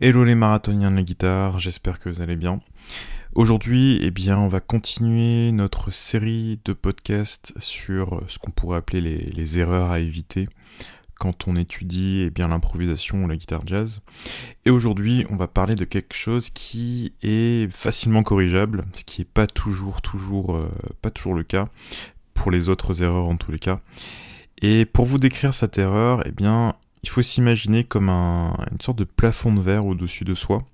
Hello les marathoniens de la guitare, j'espère que vous allez bien. Aujourd'hui, eh on va continuer notre série de podcasts sur ce qu'on pourrait appeler les, erreurs à éviter quand on étudie eh l'improvisation ou la guitare jazz. Et aujourd'hui, on va parler de quelque chose qui est facilement corrigeable, ce qui n'est pas toujours, toujours, euh, pas toujours le cas pour les autres erreurs en tous les cas. Et pour vous décrire cette erreur, eh bien, il faut s'imaginer comme une sorte de plafond de verre au-dessus de soi.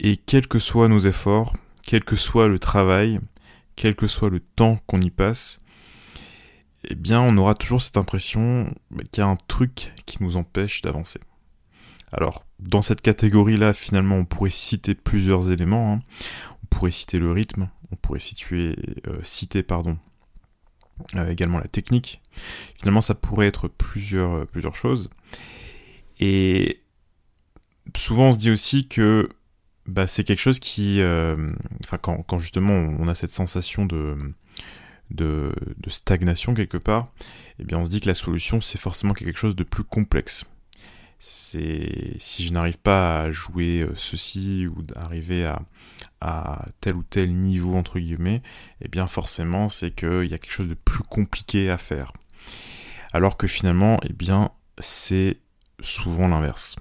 Et quels que soient nos efforts, quel que soit le travail, quel que soit le temps qu'on y passe, eh bien on aura toujours cette impression qu'il y a un truc qui nous empêche d'avancer. Alors, dans cette catégorie-là, finalement, on pourrait citer plusieurs éléments. Hein. On pourrait citer le rythme, on pourrait situer, euh, citer pardon, euh, également la technique. Finalement, ça pourrait être plusieurs, euh, plusieurs choses. Et souvent, on se dit aussi que bah, c'est quelque chose qui... Euh, enfin, quand, justement on a cette sensation de, de, stagnation quelque part, eh bien on se dit que la solution, c'est forcément quelque chose de plus complexe. C'est si je n'arrive pas à jouer ceci ou d'arriver à, à tel ou tel niveau entre guillemets, eh bien forcément c'est qu'il y a quelque chose de plus compliqué à faire. Alors que finalement, eh bien c'est souvent l'inverse.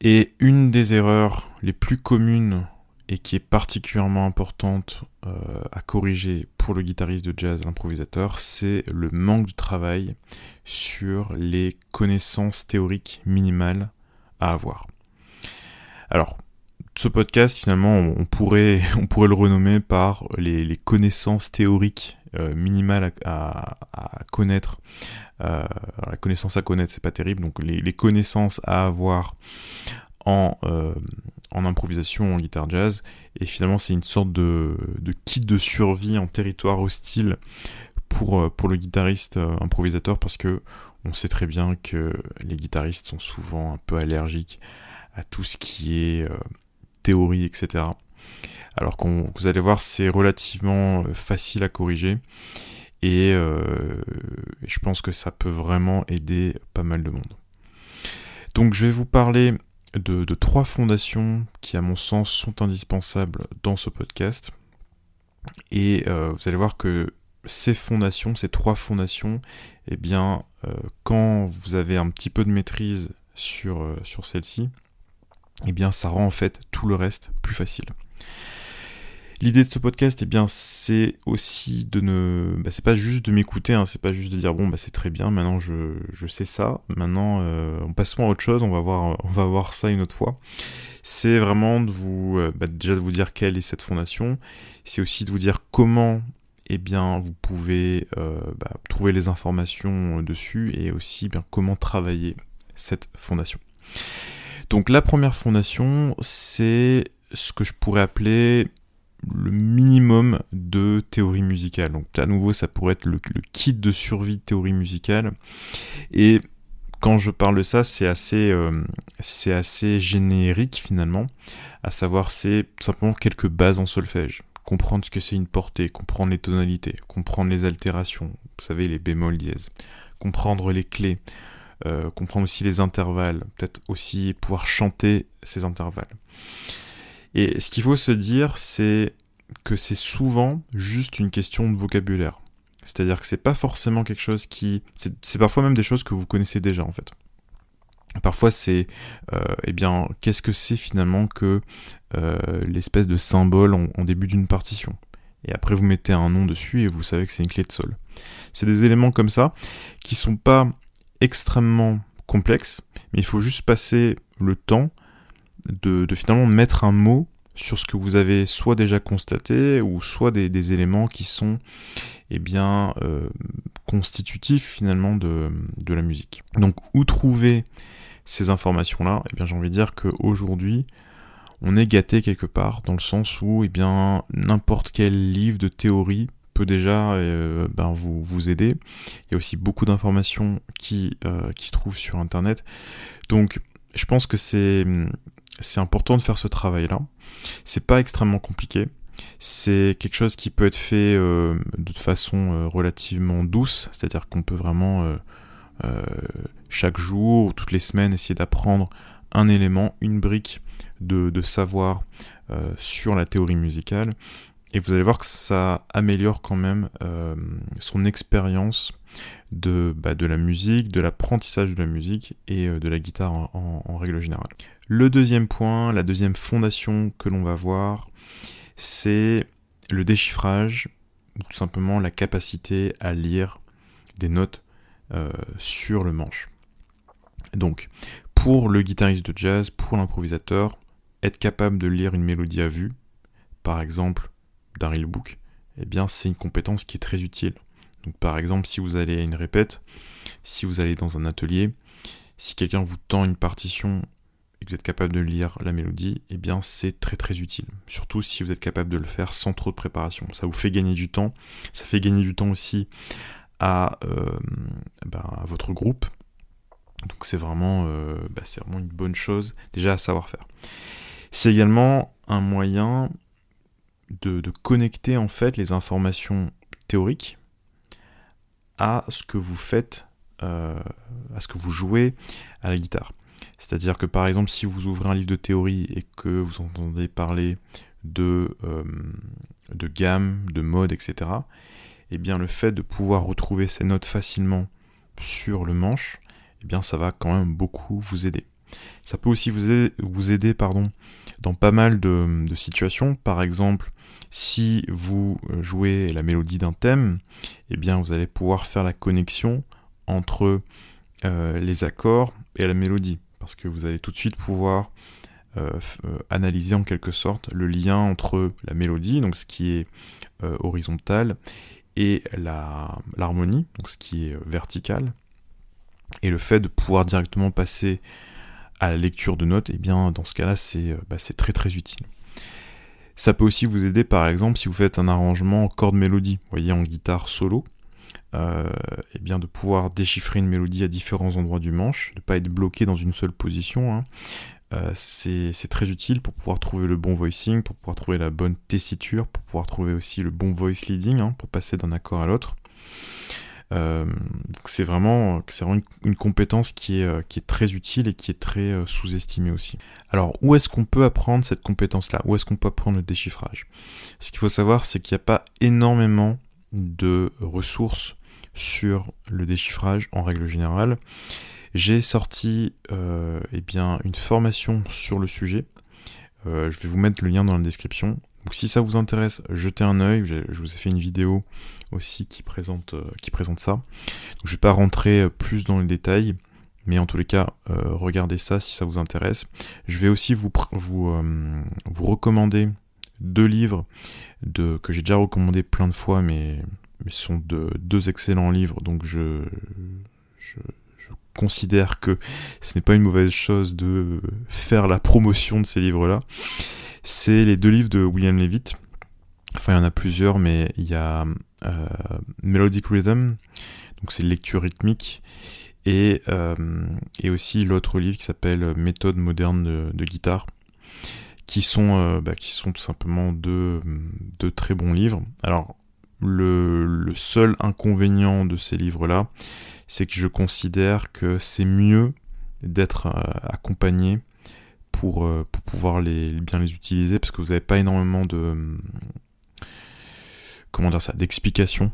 Et une des erreurs les plus communes et qui est particulièrement importante euh, à corriger pour le guitariste de jazz, l'improvisateur, c'est le manque de travail sur les connaissances théoriques minimales à avoir. Alors, ce podcast, finalement, on pourrait, on pourrait le renommer par les, connaissances théoriques euh, minimales à, connaître. Euh, la connaissance à connaître, c'est pas terrible. Donc, les, connaissances à avoir en, euh, en improvisation, en guitare jazz. Et finalement, c'est une sorte de, de, kit de survie en territoire hostile pour, pour le guitariste improvisateur parce que on sait très bien que les guitaristes sont souvent un peu allergiques à tout ce qui est théorie, etc. Alors qu'on, vous allez voir, c'est relativement euh, facile à corriger. Euh, et, je pense que ça peut vraiment aider pas mal de monde. Donc je vais vous parler de, trois fondations qui, à mon sens, sont indispensables dans ce podcast. Et euh, vous allez voir que ces fondations, ces trois fondations, eh bien, quand vous avez un petit peu de maîtrise sur, sur celles-ci, eh bien ça rend en fait tout le reste plus facile. L'idée de ce podcast, eh bien, c'est aussi de ne, bah, c'est pas juste de m'écouter, hein, c'est pas juste de dire bon, bah c'est très bien, maintenant je, je sais ça, maintenant euh, on passe à autre chose, on va voir, on va voir ça une autre fois. C'est vraiment de vous, euh, bah, déjà de vous dire quelle est cette fondation, c'est aussi de vous dire comment, eh bien, vous pouvez euh, bah, trouver les informations dessus et aussi bien comment travailler cette fondation. Donc la première fondation, c'est ce que je pourrais appeler le minimum de théorie musicale. Donc à nouveau, ça pourrait être le, kit de survie de théorie musicale. Et quand je parle de ça, c'est assez, euh, c'est assez générique finalement. À savoir, c'est simplement quelques bases en solfège. Comprendre ce que c'est une portée, comprendre les tonalités, comprendre les altérations, vous savez, les bémols dièses, comprendre les clés, euh, comprendre aussi les intervalles, peut-être aussi pouvoir chanter ces intervalles. Et ce qu'il faut se dire, c'est que c'est souvent juste une question de vocabulaire. C'est-à-dire que c'est pas forcément quelque chose qui. C'est parfois même des choses que vous connaissez déjà en fait. Parfois c'est, euh, eh bien, qu'est-ce que c'est finalement que euh, l'espèce de symbole en, en début d'une partition? Et après vous mettez un nom dessus et vous savez que c'est une clé de sol. C'est des éléments comme ça qui sont pas extrêmement complexe, mais il faut juste passer le temps de, finalement mettre un mot sur ce que vous avez soit déjà constaté ou soit des, éléments qui sont eh bien euh, constitutifs finalement de, la musique. Donc où trouver ces informations là Eh bien j'ai envie de dire qu'aujourd'hui on est gâté quelque part dans le sens où eh bien n'importe quel livre de théorie peut déjà euh, ben, vous, vous aider. Il y a aussi beaucoup d'informations qui, euh, qui se trouvent sur Internet. Donc je pense que c'est, c'est important de faire ce travail-là. C'est pas extrêmement compliqué. C'est quelque chose qui peut être fait euh, de façon relativement douce, c'est-à-dire qu'on peut vraiment chaque jour ou toutes les semaines essayer d'apprendre un élément, une brique de, savoir euh, sur la théorie musicale. Et vous allez voir que ça améliore quand même euh, son expérience de, bah, de la musique, de l'apprentissage de la musique et de la guitare en, règle générale. Le deuxième point, la deuxième fondation que l'on va voir, c'est le déchiffrage, ou tout simplement la capacité à lire des notes sur le manche. Donc, pour le guitariste de jazz, pour l'improvisateur, être capable de lire une mélodie à vue, par exemple d'un real book, eh bien c'est une compétence qui est très utile. Donc par exemple, si vous allez à une répète, si vous allez dans un atelier, si quelqu'un vous tend une partition et que vous êtes capable de lire la mélodie, eh bien c'est très très utile. Surtout si vous êtes capable de le faire sans trop de préparation. Ça vous fait gagner du temps. Ça fait gagner du temps aussi à, euh, ben, votre groupe donc c'est vraiment, euh, bah, vraiment une bonne chose déjà à savoir faire. C'est également un moyen de, connecter en fait les informations théoriques à ce que vous faites, euh, à ce que vous jouez à la guitare. C'est-à-dire que par exemple si vous ouvrez un livre de théorie et que vous entendez parler de, euh, gamme, de mode, etc., eh bien le fait de pouvoir retrouver ces notes facilement sur le manche, eh bien ça va quand même beaucoup vous aider. Ça peut aussi vous aider, vous aider pardon, dans pas mal de, situations. Par exemple, si vous jouez la mélodie d'un thème, eh bien vous allez pouvoir faire la connexion entre euh, les accords et la mélodie. Parce que vous allez tout de suite pouvoir euh, euh, analyser en quelque sorte le lien entre la mélodie, donc ce qui est horizontal, et l'harmonie, donc ce qui est vertical. Et le fait de pouvoir directement passer à la lecture de notes, et eh bien dans ce cas-là, euh, bah, c'est très très utile. Ça peut aussi vous aider par exemple si vous faites un arrangement en corde-mélodie, vous voyez en guitare solo, euh, eh bien de pouvoir déchiffrer une mélodie à différents endroits du manche, de ne pas être bloqué dans une seule position. Hein. Euh, c'est très utile pour pouvoir trouver le bon voicing, pour pouvoir trouver la bonne tessiture, pour pouvoir trouver aussi le bon voice leading, hein, pour passer d'un accord à l'autre. Euh, c'est vraiment, une, compétence qui est, très utile et qui est très sous-estimée aussi. Alors, où est-ce qu'on peut apprendre cette compétence-là? Où est-ce qu'on peut apprendre le déchiffrage? Ce qu'il faut savoir, c'est qu'il n'y a pas énormément de ressources sur le déchiffrage en règle générale. J'ai sorti eh bien, une formation sur le sujet. je vais vous mettre le lien dans la description. Donc si ça vous intéresse, jetez un œil. Je vous ai fait une vidéo aussi qui présente, euh, qui présente ça. Je vais pas rentrer euh, plus dans les détails, mais en tous les cas, euh, regardez ça si ça vous intéresse. Je vais aussi vous, vous, vous recommander deux livres de, que j'ai déjà recommandé plein de fois, mais, mais ce sont de, deux excellents livres, donc je, je, je considère que ce n'est pas une mauvaise chose de faire la promotion de ces livres-là. C'est les deux livres de William Levitt. Enfin, il y en a plusieurs, mais il y a euh, Melodic Rhythm, donc c'est lecture rythmique, et, euh, et aussi l'autre livre qui s'appelle Méthode moderne de, guitare, qui sont, euh, bah, qui sont tout simplement deux, deux, très bons livres. Alors, le, seul inconvénient de ces livres-là, c'est que je considère que c'est mieux d'être accompagné pour, pour pouvoir bien les utiliser, parce que vous n'avez pas énormément de comment dire ça, d'explications.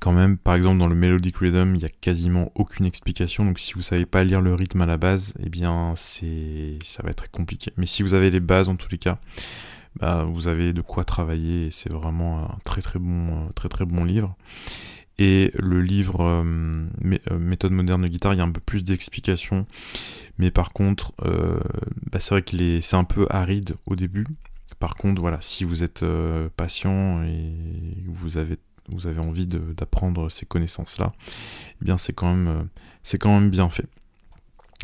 Quand même, par exemple, dans le Melodic Rhythm, il n'y a quasiment aucune explication. Donc, si vous savez pas lire le rythme à la base, eh bien, c'est, ça va être compliqué. Mais si vous avez les bases, en tous les cas, bah, vous avez de quoi travailler. C'est vraiment un très très bon, très très bon livre. Et le livre euh, euh, Méthode moderne de guitare, il y a un peu plus d'explications. Mais par contre, euh, bah, c'est vrai que c'est un peu aride au début. Par contre, voilà, si vous êtes euh, patient et vous avez, vous avez envie d'apprendre ces connaissances-là, eh bien c'est quand même, euh, c'est quand même bien fait.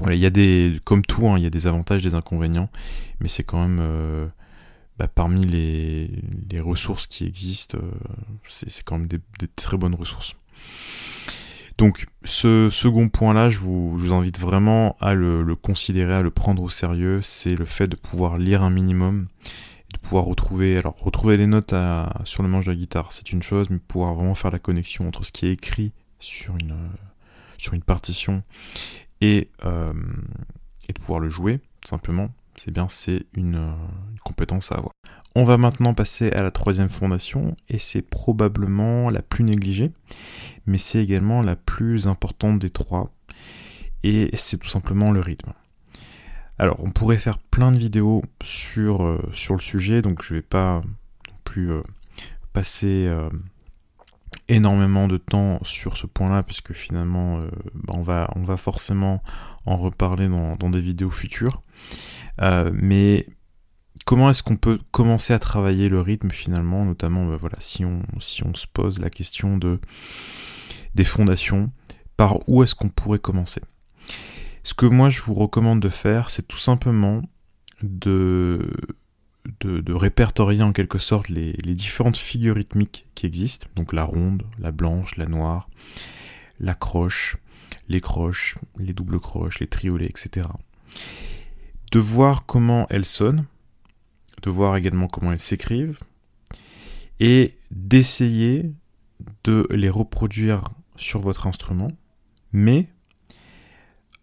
il y a des, comme tout, hein, il y a des avantages, des inconvénients, mais c'est quand même euh, bah, parmi les, ressources qui existent, c'est quand même des, très bonnes ressources. Donc ce second point-là, je vous, invite vraiment à le, considérer, à le prendre au sérieux, c'est le fait de pouvoir lire un minimum de pouvoir retrouver, alors retrouver les notes sur le manche de la guitare, c'est une chose, mais pouvoir vraiment faire la connexion entre ce qui est écrit sur une, partition euh, et de pouvoir le jouer, simplement, c'est bien, c'est une, une compétence à avoir. On va maintenant passer à la troisième fondation, et c'est probablement la plus négligée, mais c'est également la plus importante des trois, et c'est tout simplement le rythme. Alors, on pourrait faire plein de vidéos sur, euh, sur le sujet, donc je vais pas non plus euh, passer euh, énormément de temps sur ce point-là, puisque finalement, bah, on, va, on va forcément en reparler dans, des vidéos futures. mais comment est-ce qu'on peut commencer à travailler le rythme finalement, notamment bah, voilà, si, on, si on se pose la question de, des fondations, par où est-ce qu'on pourrait commencer? Ce que moi je vous recommande de faire, c'est tout simplement de, de, répertorier en quelque sorte les, différentes figures rythmiques qui existent, donc la ronde, la blanche, la noire, la croche, les croches, les doubles croches, les triolets, etc. De voir comment elles sonnent, de voir également comment elles s'écrivent, et d'essayer de les reproduire sur votre instrument, mais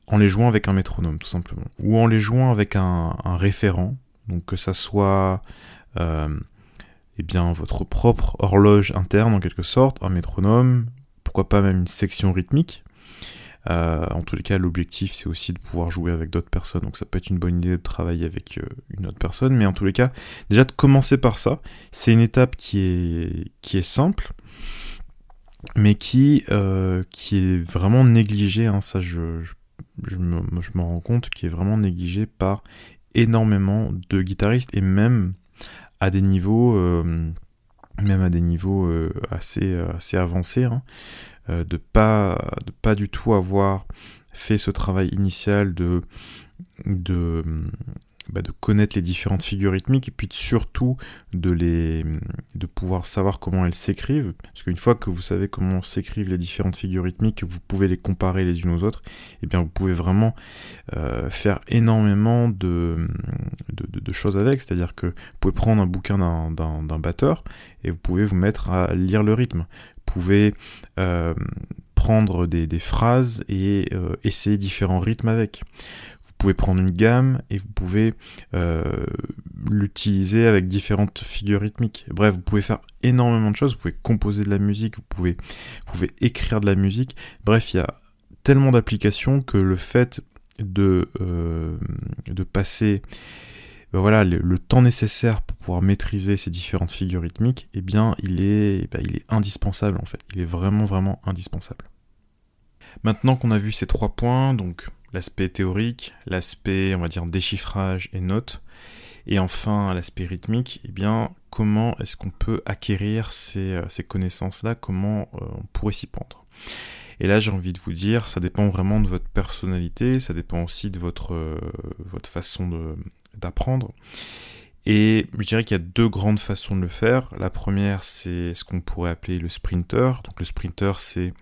en les jouant avec un métronome, tout simplement. Ou en les jouant avec un, référent, donc que ça soit euh, eh bien, votre propre horloge interne en quelque sorte, un métronome, pourquoi pas même une section rythmique. Euh, en tous les cas, l'objectif c'est aussi de pouvoir jouer avec d'autres personnes, donc ça peut être une bonne idée de travailler avec euh, une autre personne, mais en tous les cas, déjà de commencer par ça, c'est une étape qui est, qui est simple, mais qui, qui est vraiment négligée, hein, ça je, je me, je me rends compte qu'il est vraiment négligé par énormément de guitaristes et même à des niveaux euh, même à des niveaux euh, assez assez avancés hein, euh, de pas de pas du tout avoir fait ce travail initial de de bah, de connaître les différentes figures rythmiques et puis surtout de les de pouvoir savoir comment elles s'écrivent. Parce qu'une fois que vous savez comment s'écrivent les différentes figures rythmiques vous pouvez les comparer les unes aux autres et eh bien vous pouvez vraiment euh, faire énormément de, de, choses avec. C'est à dire que vous pouvez prendre un bouquin d'un batteur et vous pouvez vous mettre à lire le rythme. Vous pouvez euh, prendre des, des, phrases et euh, essayer différents rythmes avec pouvez prendre une gamme et vous pouvez euh, l'utiliser avec différentes figures rythmiques. Bref, vous pouvez faire énormément de choses, vous pouvez composer de la musique, vous pouvez, vous pouvez écrire de la musique. Bref, il y a tellement d'applications que le fait de, euh, de passer ben voilà, le, temps nécessaire pour pouvoir maîtriser ces différentes figures rythmiques, eh bien, il est, ben il est indispensable en fait. Il est vraiment, vraiment indispensable. Maintenant qu'on a vu ces trois points, donc l'aspect théorique, l'aspect, on va dire, déchiffrage et notes, et enfin l'aspect rythmique, eh bien, comment est-ce qu'on peut acquérir ces, euh, connaissances-là, comment euh, on pourrait s'y prendre? Et là, j'ai envie de vous dire, ça dépend vraiment de votre personnalité, ça dépend aussi de votre, euh, votre façon d'apprendre. Et je dirais qu'il y a deux grandes façons de le faire. La première, c'est ce qu'on pourrait appeler le sprinter. Donc le sprinter, c'est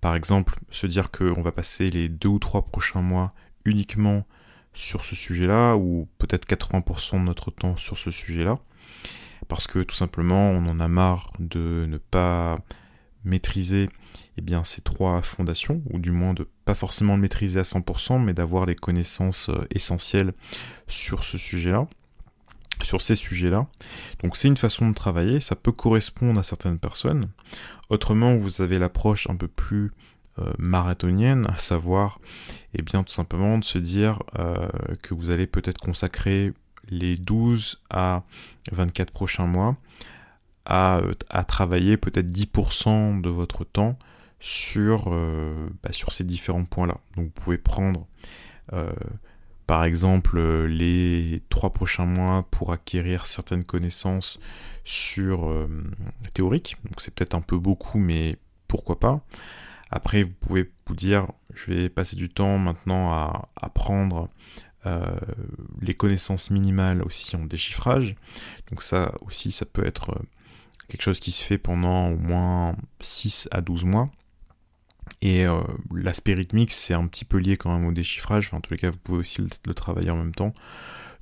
par exemple, se dire qu'on va passer les deux ou trois prochains mois uniquement sur ce sujet-là, ou peut-être 80% de notre temps sur ce sujet-là, parce que tout simplement on en a marre de ne pas maîtriser eh bien, ces trois fondations, ou du moins de pas forcément le maîtriser à 100%, mais d'avoir les connaissances euh, essentielles sur ce sujet-là sur ces sujets-là. Donc c'est une façon de travailler, ça peut correspondre à certaines personnes. Autrement, vous avez l'approche un peu plus euh, marathonienne, à savoir, eh bien tout simplement de se dire euh, que vous allez peut-être consacrer les 12 à 24 prochains mois à, euh, travailler peut-être 10% de votre temps sur, bah, sur ces différents points-là. Donc vous pouvez prendre par exemple euh, les trois prochains mois pour acquérir certaines connaissances sur euh, théorique. Donc c'est peut-être un peu beaucoup, mais pourquoi pas. Après, vous pouvez vous dire, je vais passer du temps maintenant à apprendre euh, les connaissances minimales aussi en déchiffrage. Donc ça aussi, ça peut être quelque chose qui se fait pendant au moins 6 à 12 mois. Et euh, l'aspect rythmique, c'est un petit peu lié quand même au déchiffrage. en tous les cas, vous pouvez aussi le, travailler en même temps.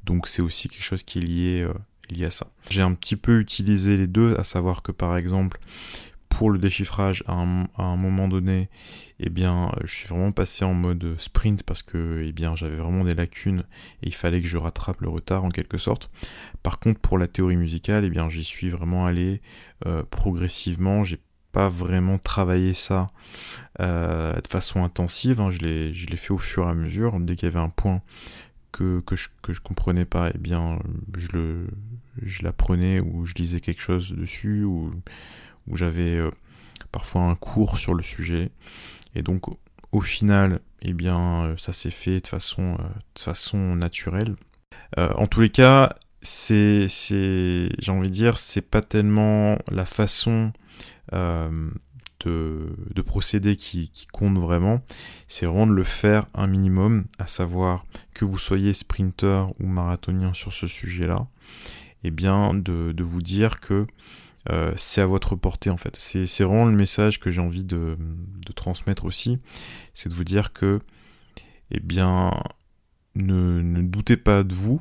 Donc c'est aussi quelque chose qui est lié, euh, lié à ça. J'ai un petit peu utilisé les deux, à savoir que par exemple, pour le déchiffrage, à un, moment donné, eh bien, je suis vraiment passé en mode sprint parce que eh j'avais vraiment des lacunes et il fallait que je rattrape le retard en quelque sorte. Par contre, pour la théorie musicale, eh bien, j'y suis vraiment allé euh, progressivement. J'ai pas vraiment travaillé ça euh, de façon intensive. Hein. Je l'ai fait au fur et à mesure. Dès qu'il y avait un point que, que, je, que je comprenais pas, eh bien, je le je l'apprenais ou je lisais quelque chose dessus ou j'avais euh, parfois un cours sur le sujet. Et donc au final, eh bien, ça s'est fait de façon, euh, de façon naturelle. en tous les cas, c'est, c'est, j'ai envie de dire, c'est pas tellement la façon de, de, procéder qui, qui, compte vraiment, c'est vraiment de le faire un minimum, à savoir que vous soyez sprinter ou marathonien sur ce sujet-là, et bien de, de vous dire que euh, c'est à votre portée en fait. C'est vraiment le message que j'ai envie de, transmettre aussi, c'est de vous dire que, eh bien, ne, doutez pas de vous,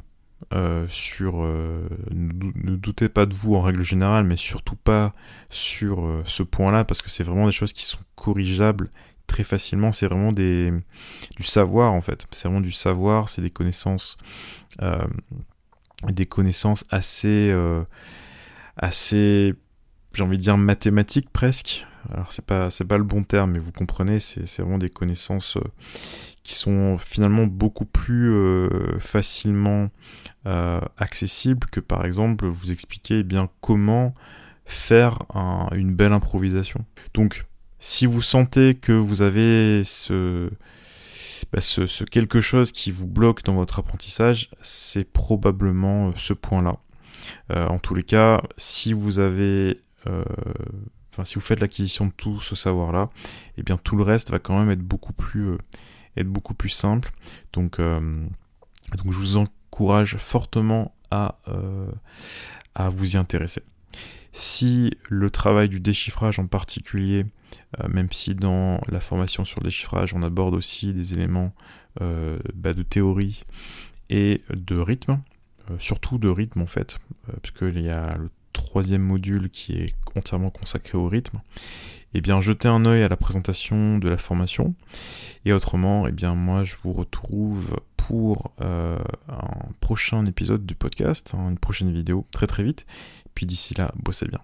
euh, sur euh, ne, doutez pas de vous en règle générale, mais surtout pas sur ce point-là, parce que c'est vraiment des choses qui sont corrigeables très facilement. C'est vraiment du savoir en fait. C'est vraiment du savoir, c'est des connaissances, des connaissances assez assez, j'ai envie de dire mathématiques presque. Alors c'est pas c'est pas le bon terme, mais vous comprenez, c'est vraiment des connaissances euh, qui sont finalement beaucoup plus euh, facilement euh, accessibles que par exemple vous expliquer eh bien comment faire une belle improvisation. Donc si vous sentez que vous avez ce, bah, quelque chose qui vous bloque dans votre apprentissage, c'est probablement ce point-là. Euh, en tous les cas, si vous avez euh, Enfin, si vous faites l'acquisition de tout ce savoir-là, et eh bien tout le reste va quand même être beaucoup plus, euh, être beaucoup plus simple. Donc, donc je vous encourage fortement à, à vous y intéresser. Si le travail du déchiffrage en particulier, même si dans la formation sur le déchiffrage on aborde aussi des éléments bah, de théorie et de rythme, euh, surtout de rythme en fait, euh, puisqu'il y a le module qui est entièrement consacré au rythme, eh bien jetez un œil à la présentation de la formation. Et autrement, eh bien moi je vous retrouve pour euh, un prochain épisode du podcast, hein, une prochaine vidéo très très vite. Puis d'ici là, bossez bien.